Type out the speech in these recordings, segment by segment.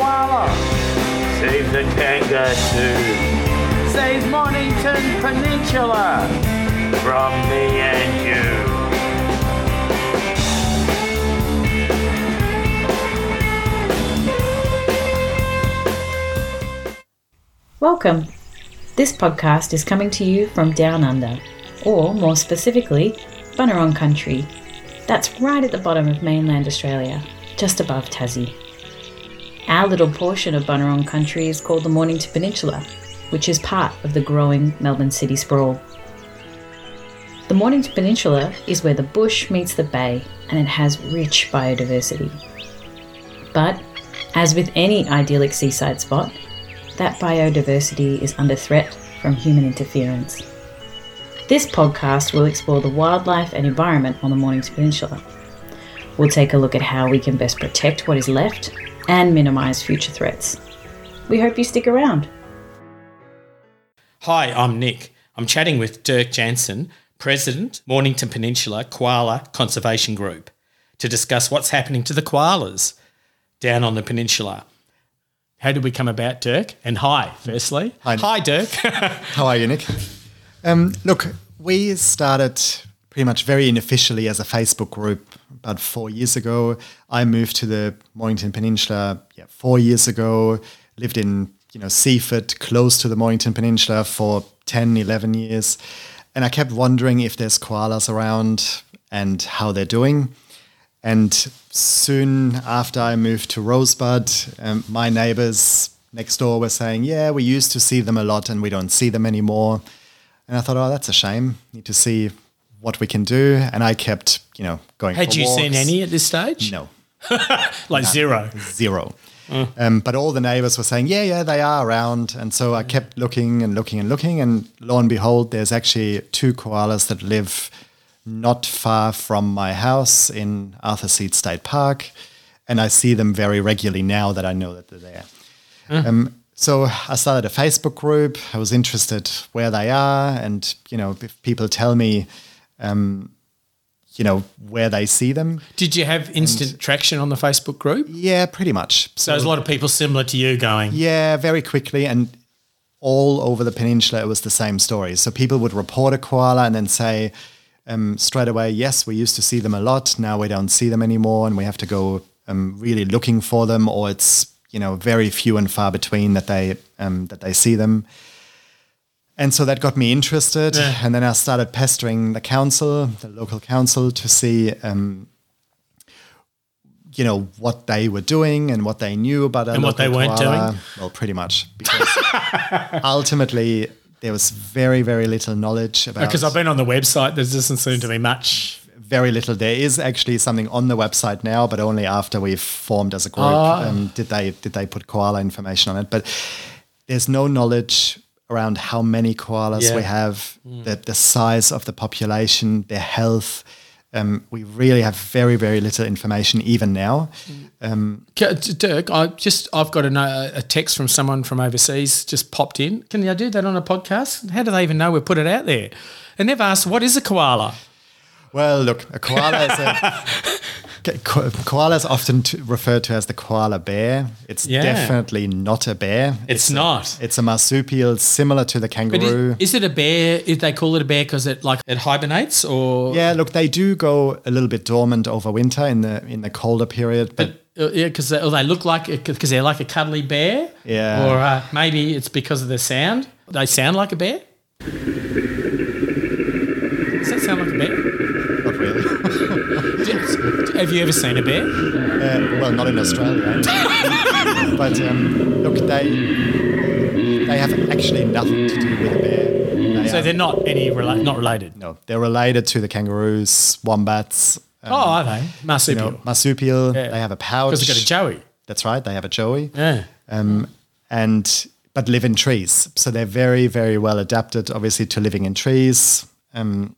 koala. Save the kangaroo. Save Mornington Peninsula from me and you. Welcome. This podcast is coming to you from Down Under, or more specifically, Bunurong Country. That's right at the bottom of mainland Australia, just above Tassie. Our little portion of Bunurong Country is called the Mornington Peninsula, which is part of the growing Melbourne city sprawl. The Mornington Peninsula is where the bush meets the bay and it has rich biodiversity. But, as with any idyllic seaside spot, that biodiversity is under threat from human interference. This podcast will explore the wildlife and environment on the Mornington Peninsula. We'll take a look at how we can best protect what is left and minimise future threats. We hope you stick around. Hi, I'm Nick. I'm chatting with Dirk Jansen, President, Mornington Peninsula Koala Conservation Group, to discuss what's happening to the koalas down on the peninsula. How did we come about, Dirk? And hi, firstly. Hi. Hi, Dirk. How are you, Nick? Um, look, we started pretty much very unofficially as a Facebook group about four years ago. I moved to the Mornington Peninsula yeah, four years ago, lived in you know Seaford, close to the Mornington Peninsula for 10, 11 years. And I kept wondering if there's koalas around and how they're doing. And soon after I moved to Rosebud, um, my neighbors next door were saying, Yeah, we used to see them a lot and we don't see them anymore. And I thought, Oh, that's a shame. Need to see what we can do. And I kept, you know, going. Had you seen any at this stage? No, Like zero. zero. Um, but all the neighbors were saying, yeah, yeah, they are around. And so I kept looking and looking and looking. And lo and behold, there's actually two koalas that live not far from my house in Arthur Seat State Park. And I see them very regularly now that I know that they're there. Um, so I started a Facebook group. I was interested where they are. And, you know, if people tell me, um, you know, where they see them. Did you have instant traction on the Facebook group? Yeah, pretty much. So there's a lot of people similar to you going, Yeah, very quickly. And all over the peninsula, it was the same story. So people would report a koala and then say um, straight away, yes, we used to see them a lot. Now we don't see them anymore. And we have to go um, really looking for them, or it's, you know, very few and far between that they, um, that they see them. And so that got me interested. And then I started pestering the council, the local council, to see um, you know what they were doing and what they knew about And what they weren't koala. doing? Well, pretty much because ultimately there was very very little knowledge about. because I've been on the website, there doesn't seem to be much. very little. There is actually something on the website now, but only after we've formed as a group Ah. um, did they did they put koala information on it. But there's no knowledge around how many koalas Yeah. we have, mm. the the size of the population, their health. Um, we really have very very little information even now. Mm. Um, K- D- Dirk, I just I've got a, a text from someone from overseas just popped in. Can I do that on a podcast? How do they even know we put it out there? And they've asked, "What is a koala?" Well, look, a koala is a ko- koala is often t- referred to as the koala bear. It's Yeah. definitely not a bear. It's, not. It's a marsupial similar to the But kangaroo. is, is it a bear? If they call it a bear because it like it hibernates, or yeah, look, they do go a little bit dormant over winter in the in the colder period, but, Uh, yeah, because they, they look like because they're like a cuddly bear. Yeah. Or uh, maybe it's because of the sound. They sound like a bear. Does that sound like a bear? not really. Do- Have you ever seen a bear? Uh, well, not in Australia. but um, look, they they have actually nothing to do with a bear. They So are- they're not any rela- not related. no, they're related to the kangaroos, wombats. um, oh, are they you marsupial? know, marsupial. Yeah. They have a pouch. Because they've got a joey. That's right. They have a joey. Yeah. um, and but live in trees. So they're very, very well adapted, obviously, to living in trees. Um,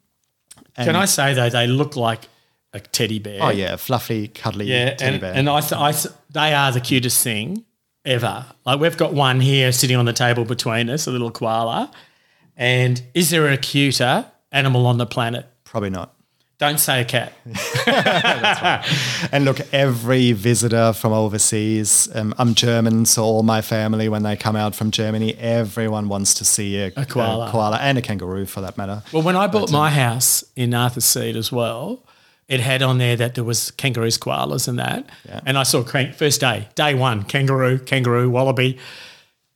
Can I say though they look like a teddy bear? Oh yeah, fluffy, cuddly Yeah, teddy and, bear. and I, th- I th- they are the cutest thing ever. Like we've got one here sitting on the table between us, a little koala. And is there a cuter animal on the planet? Probably not. Don't say a cat. And look, every visitor from overseas, um, I'm German, so all my family, when they come out from Germany, everyone wants to see a, A koala. koala and a kangaroo for that matter. Well, when I bought my house in Arthur's Seat as well, it had on there that there was kangaroos, koalas, and that. Yeah. And I saw cran- first day, day one, kangaroo, kangaroo, wallaby.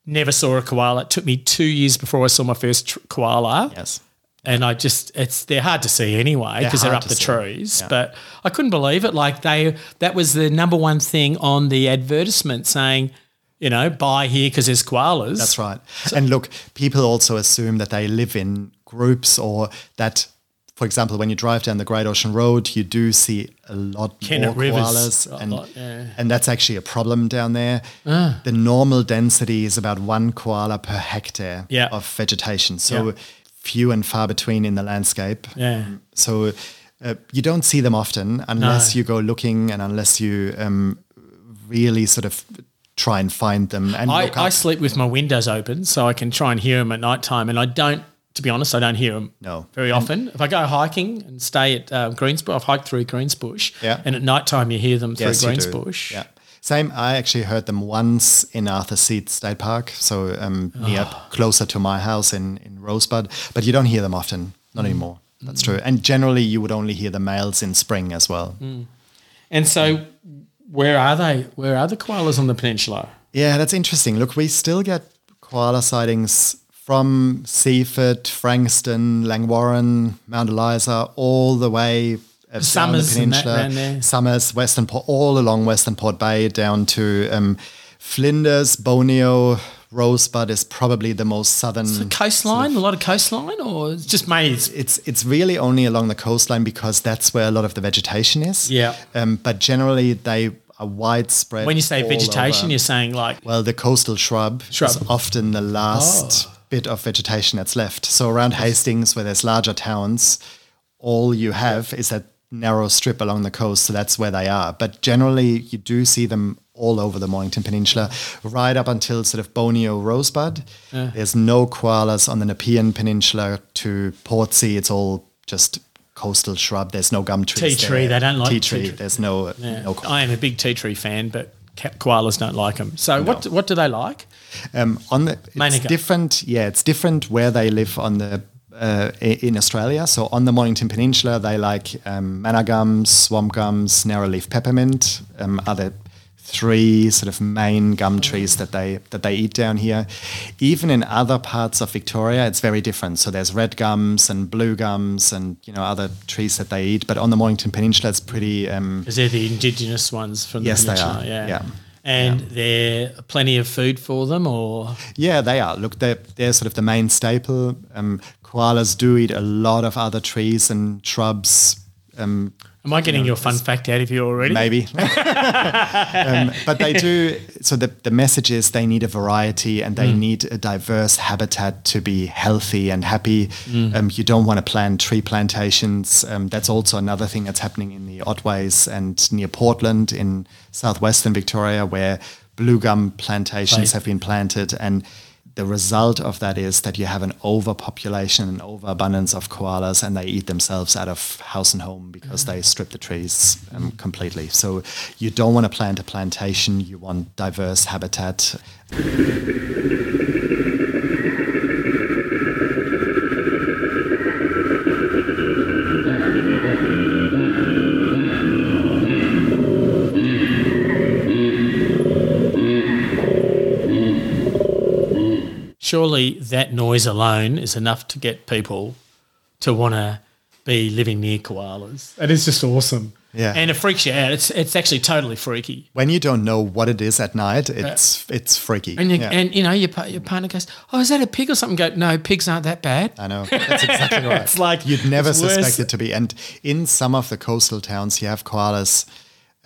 Never saw a koala. It took me two years before I saw my first tr- koala. Yes. And I just, it's they're hard to see anyway because they're, hard up the see. trees. Yeah. But I couldn't believe it. Like they, that was the number one thing on the advertisement saying, you know, buy here because there's koalas. That's right. and look, people also assume that they live in groups or that, for example, when you drive down the Great Ocean Road, you do see a lot Kennet more Rivers, koalas. And, lot, yeah. Ah. and that's actually a problem down there. The normal density is about one koala per hectare Yeah. of vegetation. So Yeah. few and far between in the landscape. Yeah. So uh, you don't see them often unless you go looking and unless you um, really sort of try and find them. And I, I sleep with my windows open so I can try and hear them at night time. And I don't, to be honest, I don't hear them No. very often. If I go hiking and stay at um, Greens Bush, I've hiked through Greens Bush. Yeah. And at night time you hear them Yes, through. Greens Bush. Yeah. Same. I actually heard them once in Arthur Seat State Park, so um, near Ah. closer to my house in, in Rosebud. But you don't hear them often, not Mm. anymore. That's true. And generally, you would only hear the males in spring as well. Mm. And so where are they? Where are the koalas on the peninsula? Yeah, that's interesting. Look, we still get koala sightings from Seaford, Frankston, Langwarrin, Mount Eliza, all the way uh, down the Somers that peninsula. Somers, Western Port, all along Western Port Bay down to um, Flinders, Boneo, Rosebud is probably the most southern. The coastline, a lot of coastline, or just maize? It's it's really only along the coastline because that's where a lot of the vegetation is. Yeah. Um, but generally they are widespread. When you say vegetation, over. you're saying like Well, the coastal shrub, Shrub. is often the last bit of vegetation that's left. So around Hastings, where there's larger towns, all you have is that narrow strip along the coast. So that's where they are. But generally, you do see them all over the Mornington Peninsula, right up until sort of Boneo Rosebud. There's no koalas on the Nepean Peninsula to Portsea. It's all just coastal shrub. There's no gum trees. Tea tree, there. they don't like tea tea tree. tree. There's no, Yeah. no I am a big tea tree fan, but koalas don't like them. So what what do they like? Um, on the it's Manuka. different, yeah, it's different where they live on the uh, in Australia. So on the Mornington Peninsula, they like um, manna gums, swamp gums, narrowleaf peppermint, um, the three sort of main gum trees that they that they eat down here. Even in other parts of Victoria, it's very different. So there's red gums and blue gums and you know other trees that they eat. But on the Mornington Peninsula, it's pretty. Um, Because they're the indigenous ones from the Yes, they are. Yeah. Yeah. And there plenty of food for them, or Yeah, they are. Look, they're, they're sort of the main staple. Um, koalas do eat a lot of other trees and shrubs. Um, am I getting your fun fact out of you already? maybe. um, but they do. So the, the message is they need a variety and they need a diverse habitat to be healthy and happy. Um, you don't want to plant tree plantations. Um, that's also another thing that's happening in the Otways and near Portland in southwestern Victoria, where blue gum plantations Right. have been planted and the result of that is that you have an overpopulation and overabundance of koalas and they eat themselves out of house and home because they strip the trees um, completely. So you don't want to plant a plantation, you want diverse habitat. Surely that noise alone is enough to get people to want to be living near koalas. It is just awesome. Yeah. And it freaks you out. It's it's actually totally freaky. When you don't know what it is at night, it's it's freaky. And you, Yeah. and you know your your partner goes, "Oh, is that a pig or something?" Go, "No, pigs aren't that bad." I know. That's exactly right. It's like you'd never it's worse. suspect it to be. And in some of the coastal towns, you have koalas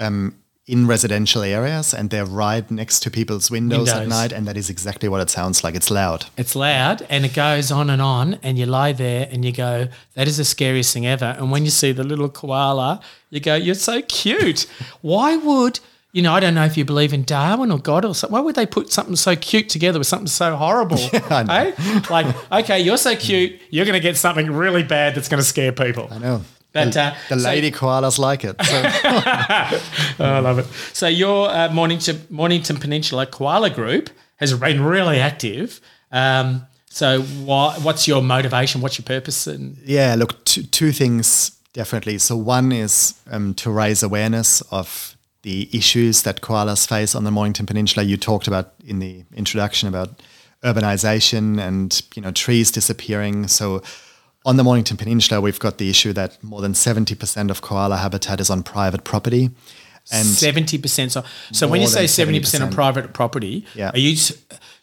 um, in residential areas, and they're right next to people's windows, at night, and that is exactly what it sounds like. It's loud. It's loud and it goes on and on, and you lie there and you go, "That is the scariest thing ever." And when you see the little koala, you go, "You're so cute." Why would you know? I don't know if you believe in Darwin or God or something. Why would they put something so cute together with something so horrible? Know. Eh? Like, okay, you're so cute, you're going to get something really bad that's going to scare people. I know. But uh, The so- lady koalas like it. So Oh, I love it. So your uh, Mornington, Mornington Peninsula Koala Group has been really active. Um, so why, what's your motivation? What's your purpose? And Yeah, look, two, two things definitely. So one is um, to raise awareness of the issues that koalas face on the Mornington Peninsula. You talked about in the introduction about urbanization and you know trees disappearing. So on the Mornington Peninsula, we've got the issue that more than seventy percent of koala habitat is on private property, and seventy percent. So, so when you say seventy percent on 70%. private property, Yeah. are you?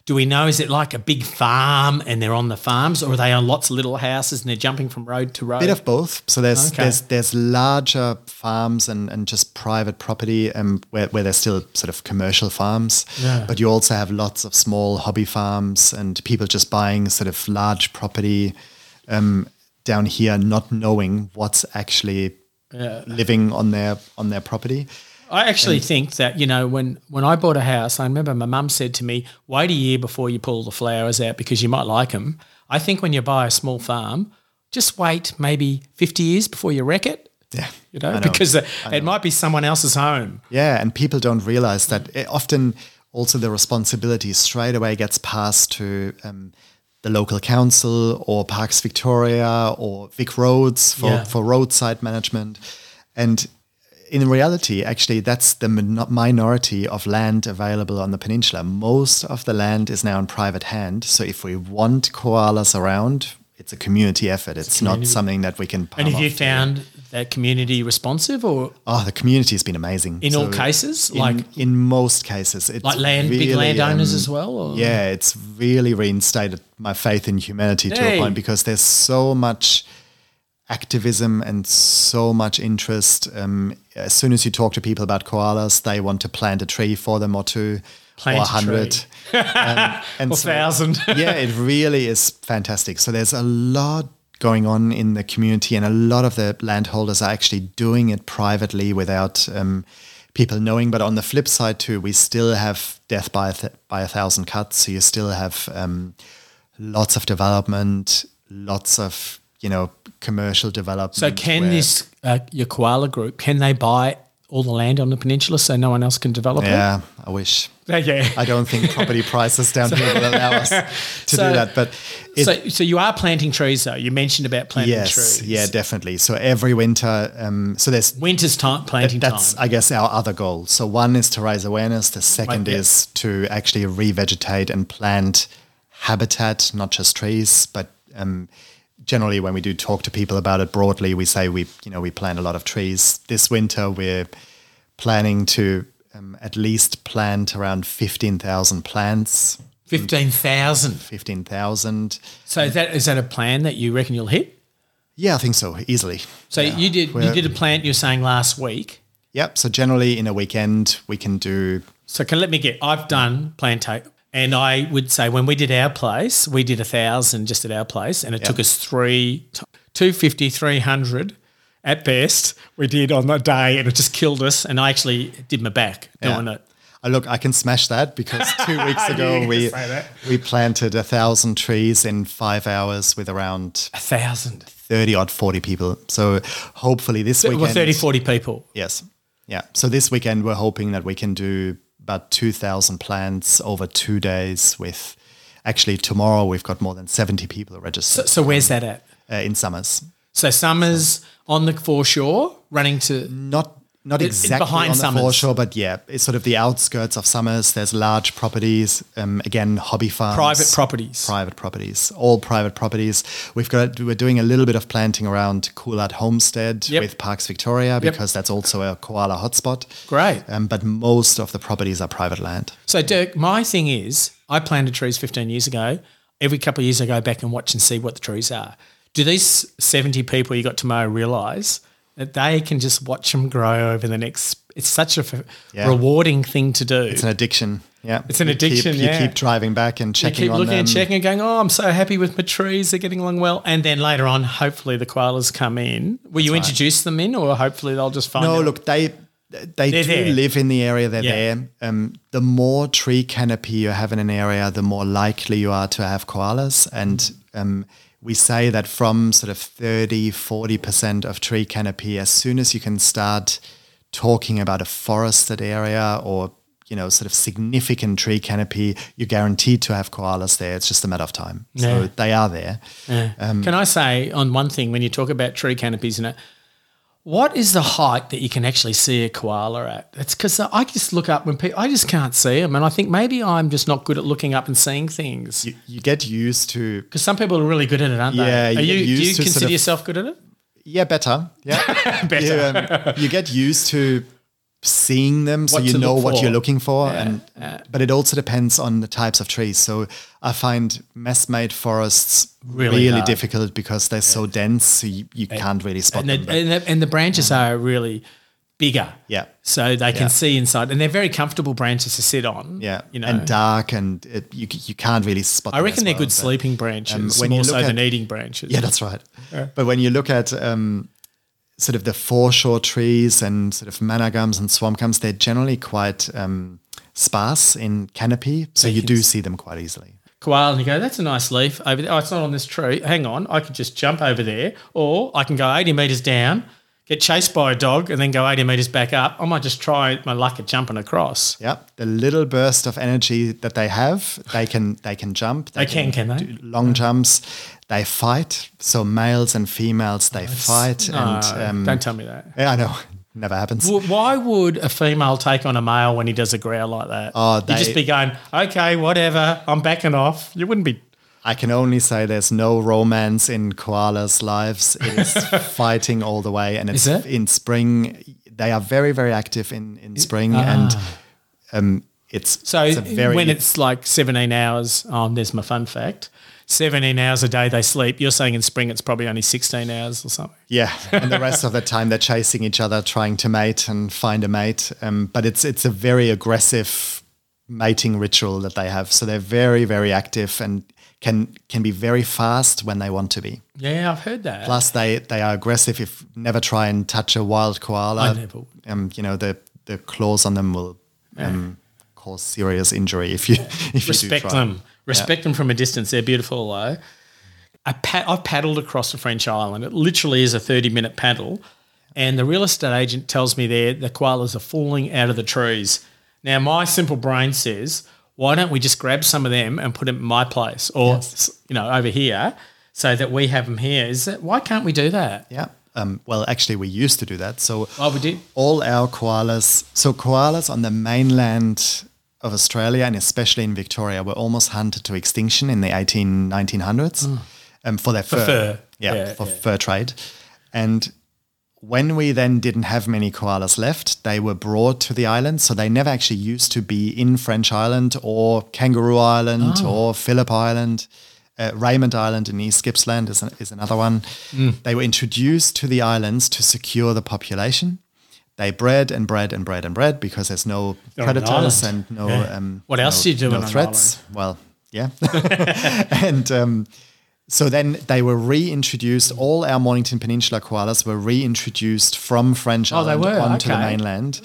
Do we know? Is it like a big farm and they're on the farms, or are they on lots of little houses and they're jumping from road to road? bit of both. So there's Okay. there's there's larger farms and, and just private property um, where, where there's still sort of commercial farms. Yeah. But you also have lots of small hobby farms and people just buying sort of large property um, down here, not knowing what's actually living on their on their property. I actually think that you know when when I bought a house, I remember my mum said to me, "Wait a year before you pull the flowers out because you might like them." I think when you buy a small farm, just wait maybe fifty years before you wreck it. Yeah, You know, I because uh, I it might be someone else's home. Yeah, and people don't realize that it often also the responsibility straight away gets passed to um, the local council or Parks Victoria or Vic Roads for, Yeah. for roadside management. And in reality, actually, that's the minority of land available on the peninsula. Most of the land is now in private hand. So if we want koalas around, it's a community effort. It's, not something that we can. And have you found that community responsive or Oh, the community has been amazing. in all cases, in, like in most cases, it's like land big really, landowners um, as well? Or? Yeah, it's really reinstated my faith in humanity to a point because there's so much activism and so much interest. Um, as soon as you talk to people about koalas, they want to plant a tree for them or two Plant or a a hundred. um, and Or thousand. yeah, it really is fantastic. So there's a lot going on in the community, and a lot of the landholders are actually doing it privately without um, people knowing. But on the flip side too, we still have death by a th- by a thousand cuts. So you still have um, lots of development, lots of you know commercial development. So can this uh, your koala group can they buy all the land on the peninsula so no one else can develop it. Yeah, I wish. Yeah. I don't think property prices down here will allow us to So- do that, but it, so, so you are planting trees though. You mentioned about planting yes, trees. yeah, definitely. So every winter, um, so there's Winter's time planting that's time. I guess our other goal. So one is to raise awareness. The second Right, yeah. is to actually revegetate and plant habitat, not just trees, but um, generally when we do talk to people about it broadly, we say we you know we plant a lot of trees. This winter we're planning to um, at least plant around fifteen thousand plants. Fifteen thousand. Fifteen thousand. So is that is that a plan that you reckon you'll hit? Yeah, I think so. Easily. So you did you We're- did a plant you were saying last week. Yep. So generally in a weekend we can do So can let me get. I've done plantate, and I would say when we did our place, we did a thousand just at our place, and it took us three, t- 250, 300 at best. We did on that day, and it just killed us. And I actually did my back doing it. Uh, look, I can smash that because two weeks I knew you ago we gonna say that. we planted a thousand trees in five hours with around A thousand. thirty odd forty people. So hopefully this Well, weekend, 30, 40 people. yes, yeah. So this weekend we're hoping that we can do about two thousand plants over two days. With actually tomorrow we've got more than seventy people So, registered so where's that at? uh, in Somers. So Somers on the foreshore, running to Not not exactly behind on the Somers. foreshore, but yeah, it's sort of the outskirts of Somers. There's large properties, um, again, hobby farms, private properties. private properties, all private properties. We've got we're doing a little bit of planting around Coolart Homestead Yep. with Parks Victoria because that's also a koala hotspot. Great. Um, but most of the properties are private land. So, Dirk, my thing is, I planted trees 15 years ago. Every couple of years, I go back and watch and see what the trees are. Do these 70 people you got tomorrow realize that they can just watch them grow over the next? It's such a f- Yeah. rewarding thing to do. It's an addiction. Yeah, It's an You keep- addiction, You keep driving back and checking. you keep on looking them. and checking and going, oh, I'm so happy with my trees. They're getting along well. And then later on, hopefully the koalas come in. Will you introduce them in or hopefully they'll just find No, out? look, they they They're do there. live in the area. They're Yeah. there. Um, the more tree canopy you have in an area, the more likely you are to have koalas. And um, we say that from sort of 30, 40% of tree canopy, as soon as you can start talking about a forested area or you know, sort of significant tree canopy, you're guaranteed to have koalas there. It's just a matter of time. Yeah. So they are there. Um, Can I say on one thing when you talk about tree canopies and it, what is the height that you can actually see a koala at? It's because I just look up when people, I just can't see them, and I think maybe I'm just not good at looking up and seeing things. You, you get used to, Because some people are really good at it, aren't Yeah, they? Yeah. you you, get do you to sort consider of- yourself good at it? yeah, better. Yeah. Better. You, um, you get used to seeing them so you know what for. you're looking for and but it also depends on the types of trees so i find messmate forests Really really, difficult because they're so dense so you, you can't really spot and, them the, and, the, and the branches are really bigger. Yeah. So they can Yeah. see inside, and they're very comfortable branches to sit on. yeah You know, and dark and it, you, you can't really spot I reckon they're well, good sleeping branches, um, when more so at- than eating branches. Yeah, that's right. But when you look at um, sort of the foreshore trees and sort of manna gums and swamp gums, they're generally quite um, sparse in canopy, so you do see them quite easily. koala and you go, that's a nice leaf over there. Oh, it's not on this tree. Hang on, I could just jump over there, or I can go 80 metres down, get chased by a dog, and then go 80 metres back up. I might just try my luck at jumping across. Yeah, the little burst of energy that they have, they can they can jump. They can, can they? do long jumps. They fight. So males and females, they fight. No, and um, don't tell me that. yeah, I know, never happens. Well, Why would a female take on a male when he does a growl like that? Oh, You'd they- just be going, okay, whatever, I'm backing off. You wouldn't be. I can only say there's no romance in koalas' lives. It is fighting all the way, and it's in spring. They are very, very active in in spring, and um, it's So it's a very when it's like 17 hours, um, there's my fun fact. 17 hours a day they sleep. You're saying in spring it's probably only 16 hours or something. yeah, and the rest of the time they're chasing each other, trying to mate and find a mate. Um, but it's it's a very aggressive mating ritual that they have. So they're very, very active and can can be very fast when they want to be. Yeah, I've heard that. Plus, they they are aggressive. If never try and touch a wild koala, I never um, you know the the claws on them will um, cause serious injury if you if you Respect do try. them. Respect them from a distance. They're beautiful though. I pa- I've paddled across the French island. It literally is a 30 minute paddle. And the real estate agent tells me there the koalas are falling out of the trees. Now, my simple brain says, why don't we just grab some of them and put them in my place or, s you know, over here so that we have them here? Is that, why can't we do that? Yeah. Um, well, actually, we used to do that. So Oh, we did? all our koalas. So koalas on the mainland of Australia and especially in Victoria were almost hunted to extinction in the 18, 1900s um, for their fur. Hmm. fur. Yeah, Yeah, for yeah. fur trade. And when we then didn't have many koalas left, they were brought to the island. So they never actually used to be in French Island or Kangaroo Island Oh. or Phillip Island. Uh, Raymond Island in East Gippsland is, an, is another one. Hmm. They were introduced to the islands to secure the population. They bred and bred and bred and bred because there's no They're an predators and no. Yeah. Um, What else no- do you do No threats. Well, yeah. and um, so then they were reintroduced. All our Mornington Peninsula koalas were reintroduced from French Oh, Island onto the mainland.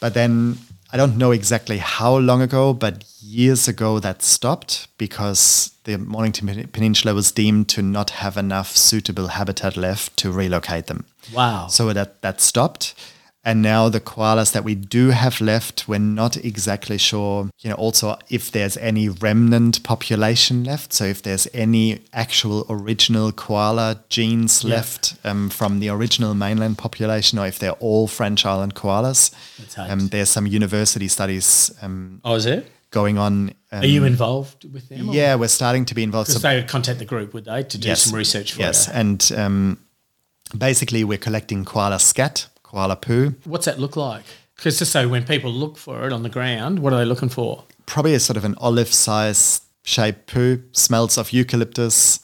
But then I don't know exactly how long ago, but years ago that stopped because the Mornington Peninsula was deemed to not have enough suitable habitat left to relocate them. Wow. So that that stopped. And now the koalas that we do have left, we're not exactly sure, you know, also if there's any remnant population left. So if there's any actual original koala genes left um, from the original mainland population, or if they're all French Island koalas. Um, there's some university studies um, oh, is it? going on. Um, Are you involved with them? or- yeah, we're starting to be involved. Because So- they would contact the group, would they, to do some research for us? yes, you? and um, basically we're collecting koala scat, koala poo, What's that look like? Because just so when people look for it on the ground, what are they looking for? probably a sort of an olive size shaped poo, smells of eucalyptus.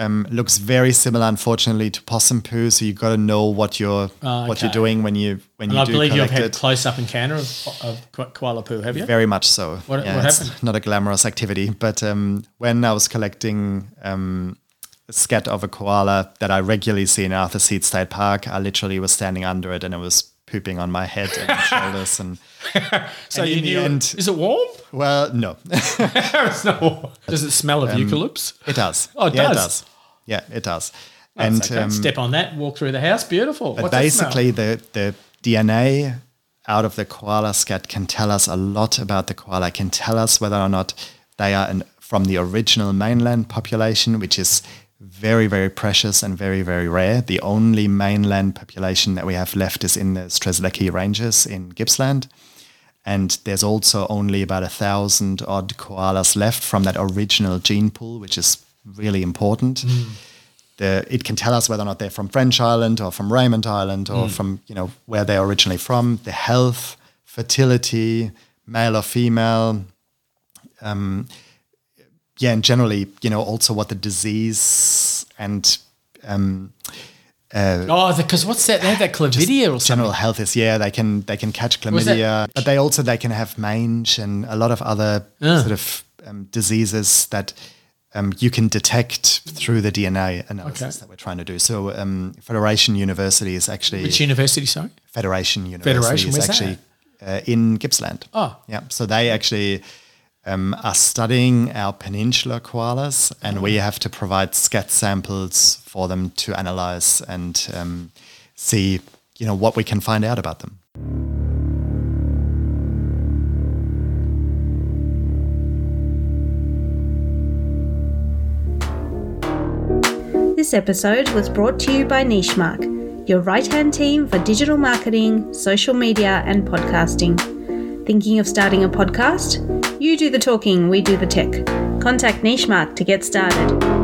Um, looks very similar, unfortunately, to possum poo. So you've got to know what you're Ah, what you're doing when you when And you I do believe you've had it. close up encounter of, of koala poo, have you? Very much so. What- yeah, what it's happened? Not a glamorous activity, but um, when I was collecting um, scat of a koala that I regularly see in Arthur Seat State Park, I literally was standing under it and it was pooping on my head and my shoulders. And so and you in the knew. end- is it warm? well, no, it's not warm. Does it smell of eucalypts? it does. Oh, it yeah, does? it does. Yeah, it does. And and um, step on that, walk through the house, beautiful. but What's basically, the the DNA out of the koala scat can tell us a lot about the koala. Can tell us whether or not they are an, from the original mainland population, which is very very precious and very very rare. The only mainland population that we have left is in the Strzelecki Ranges in Gippsland. And there's also only about a thousand odd koalas left from that original gene pool, which is really important. The, it can tell us whether or not they're from French Island or from Raymond Island or from you know where they're originally from. The health, fertility, male or female. Um, yeah, and generally, you know, also what the disease and um, Oh, because what's that? They have that chlamydia or something. general health is yeah they can they can catch chlamydia but they also they can have mange and a lot of other Ah. sort of um, diseases that um, you can detect through the DNA analysis Okay. that we're trying to do. So um, Federation University is actually Which university, sorry? Federation University Federation, is actually uh, in Gippsland. Oh. yeah. So they actually um, are studying our peninsular koalas, and we have to provide scat samples for them to analyze and um, see, you know, what we can find out about them. This episode was brought to you by Nichemark, your right hand team for digital marketing, social media, and podcasting. Thinking of starting a podcast? You do the talking, we do the tech. Contact Nichemark to get started.